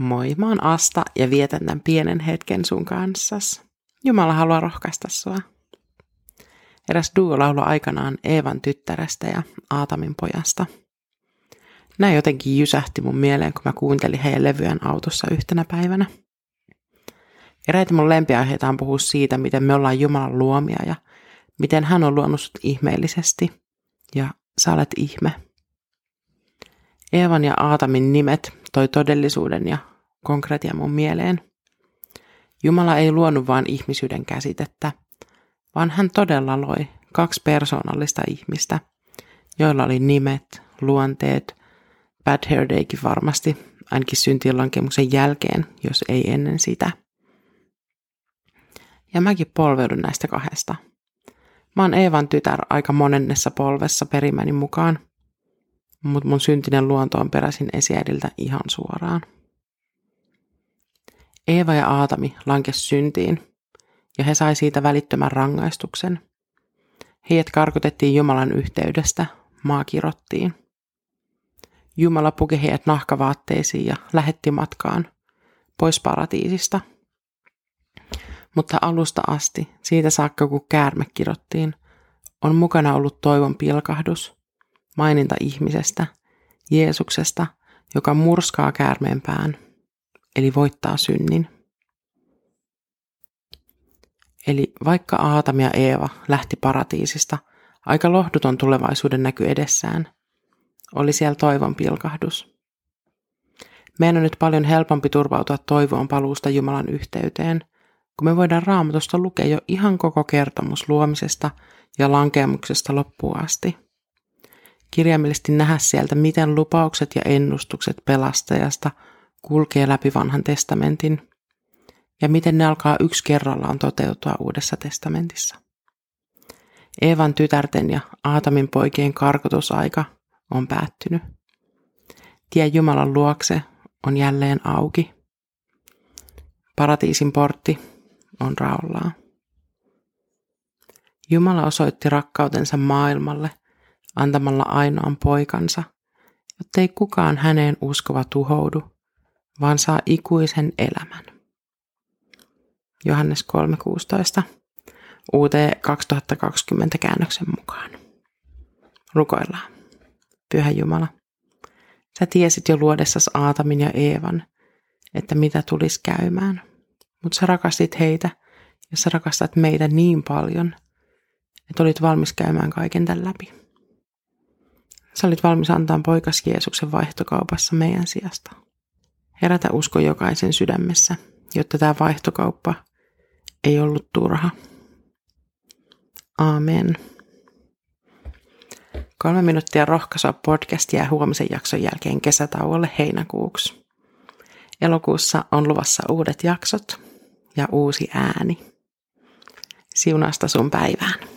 Moi, mä oon Asta ja vietän tämän pienen hetken sun kanssas. Jumala haluaa rohkaista sua. Eräs duo lauloi aikanaan Eevan tyttärestä ja Aatamin pojasta. Näin jotenkin jysähti mun mieleen, kun mä kuuntelin heidän levyään autossa yhtenä päivänä. Eräitä mun lempiaiheita on puhua siitä, miten me ollaan Jumalan luomia ja miten hän on luonut sut ihmeellisesti. Ja sä olet ihme. Eevan ja Aatamin nimet toi todellisuuden ja konkretia mun mieleen. Jumala ei luonut vain ihmisyyden käsitettä, vaan hän todella loi kaksi persoonallista ihmistä, joilla oli nimet, luonteet, Bad Hair Daykin varmasti, ainakin syntilankemuksen jälkeen, jos ei ennen sitä. Ja mäkin polveudun näistä kahdesta. Mä oon Eevan tytär aika monennessa polvessa perimäni mukaan, mutta mun syntinen luonto on peräisin esiäidiltä ihan suoraan. Eeva ja Aatami lankes syntiin, ja he sai siitä välittömän rangaistuksen. Heidät karkotettiin Jumalan yhteydestä, maa kirottiin. Jumala puki heidät nahkavaatteisiin ja lähetti matkaan pois paratiisista. Mutta alusta asti, siitä saakka kun käärme kirottiin, on mukana ollut toivon pilkahdus, maininta ihmisestä, Jeesuksesta, joka murskaa käärmeen pään – eli voittaa synnin. Eli vaikka Aatam ja Eeva lähti paratiisista, aika lohduton tulevaisuuden näky edessään, oli siellä toivon pilkahdus. Meidän on nyt paljon helpompi turvautua toivoon paluusta Jumalan yhteyteen, kun me voidaan raamatusta lukea jo ihan koko kertomus luomisesta ja lankeamuksesta loppuun asti. Kirjaimellisesti nähdä sieltä, miten lupaukset ja ennustukset pelastajasta – kulkee läpi vanhan testamentin ja miten ne alkaa yksi kerrallaan toteutua uudessa testamentissa. Eevan tytärten ja Aatamin poikien karkotusaika on päättynyt. Tie Jumalan luokse on jälleen auki. Paratiisin portti on raollaa. Jumala osoitti rakkautensa maailmalle antamalla ainoan poikansa, jottei kukaan häneen uskova tuhoudu, vaan saa ikuisen elämän. Johannes 3.16 UT 2020 käännöksen mukaan. Rukoillaan. Pyhä Jumala, sä tiesit jo luodessas Aatamin ja Eevan, että mitä tulisi käymään. Mutta sä rakastit heitä ja sä rakastat meitä niin paljon, että olit valmis käymään kaiken tämän läpi. Sä olit valmis antaa poikas Jeesuksen vaihtokaupassa meidän sijasta. Herätä usko jokaisen sydämessä, jotta tämä vaihtokauppa ei ollut turha. Amen. Kolme minuuttia rohkaisua podcast jää huomisen jakson jälkeen kesätauolle heinäkuuksi. Elokuussa on luvassa uudet jaksot ja uusi ääni. Siunasta sun päivään.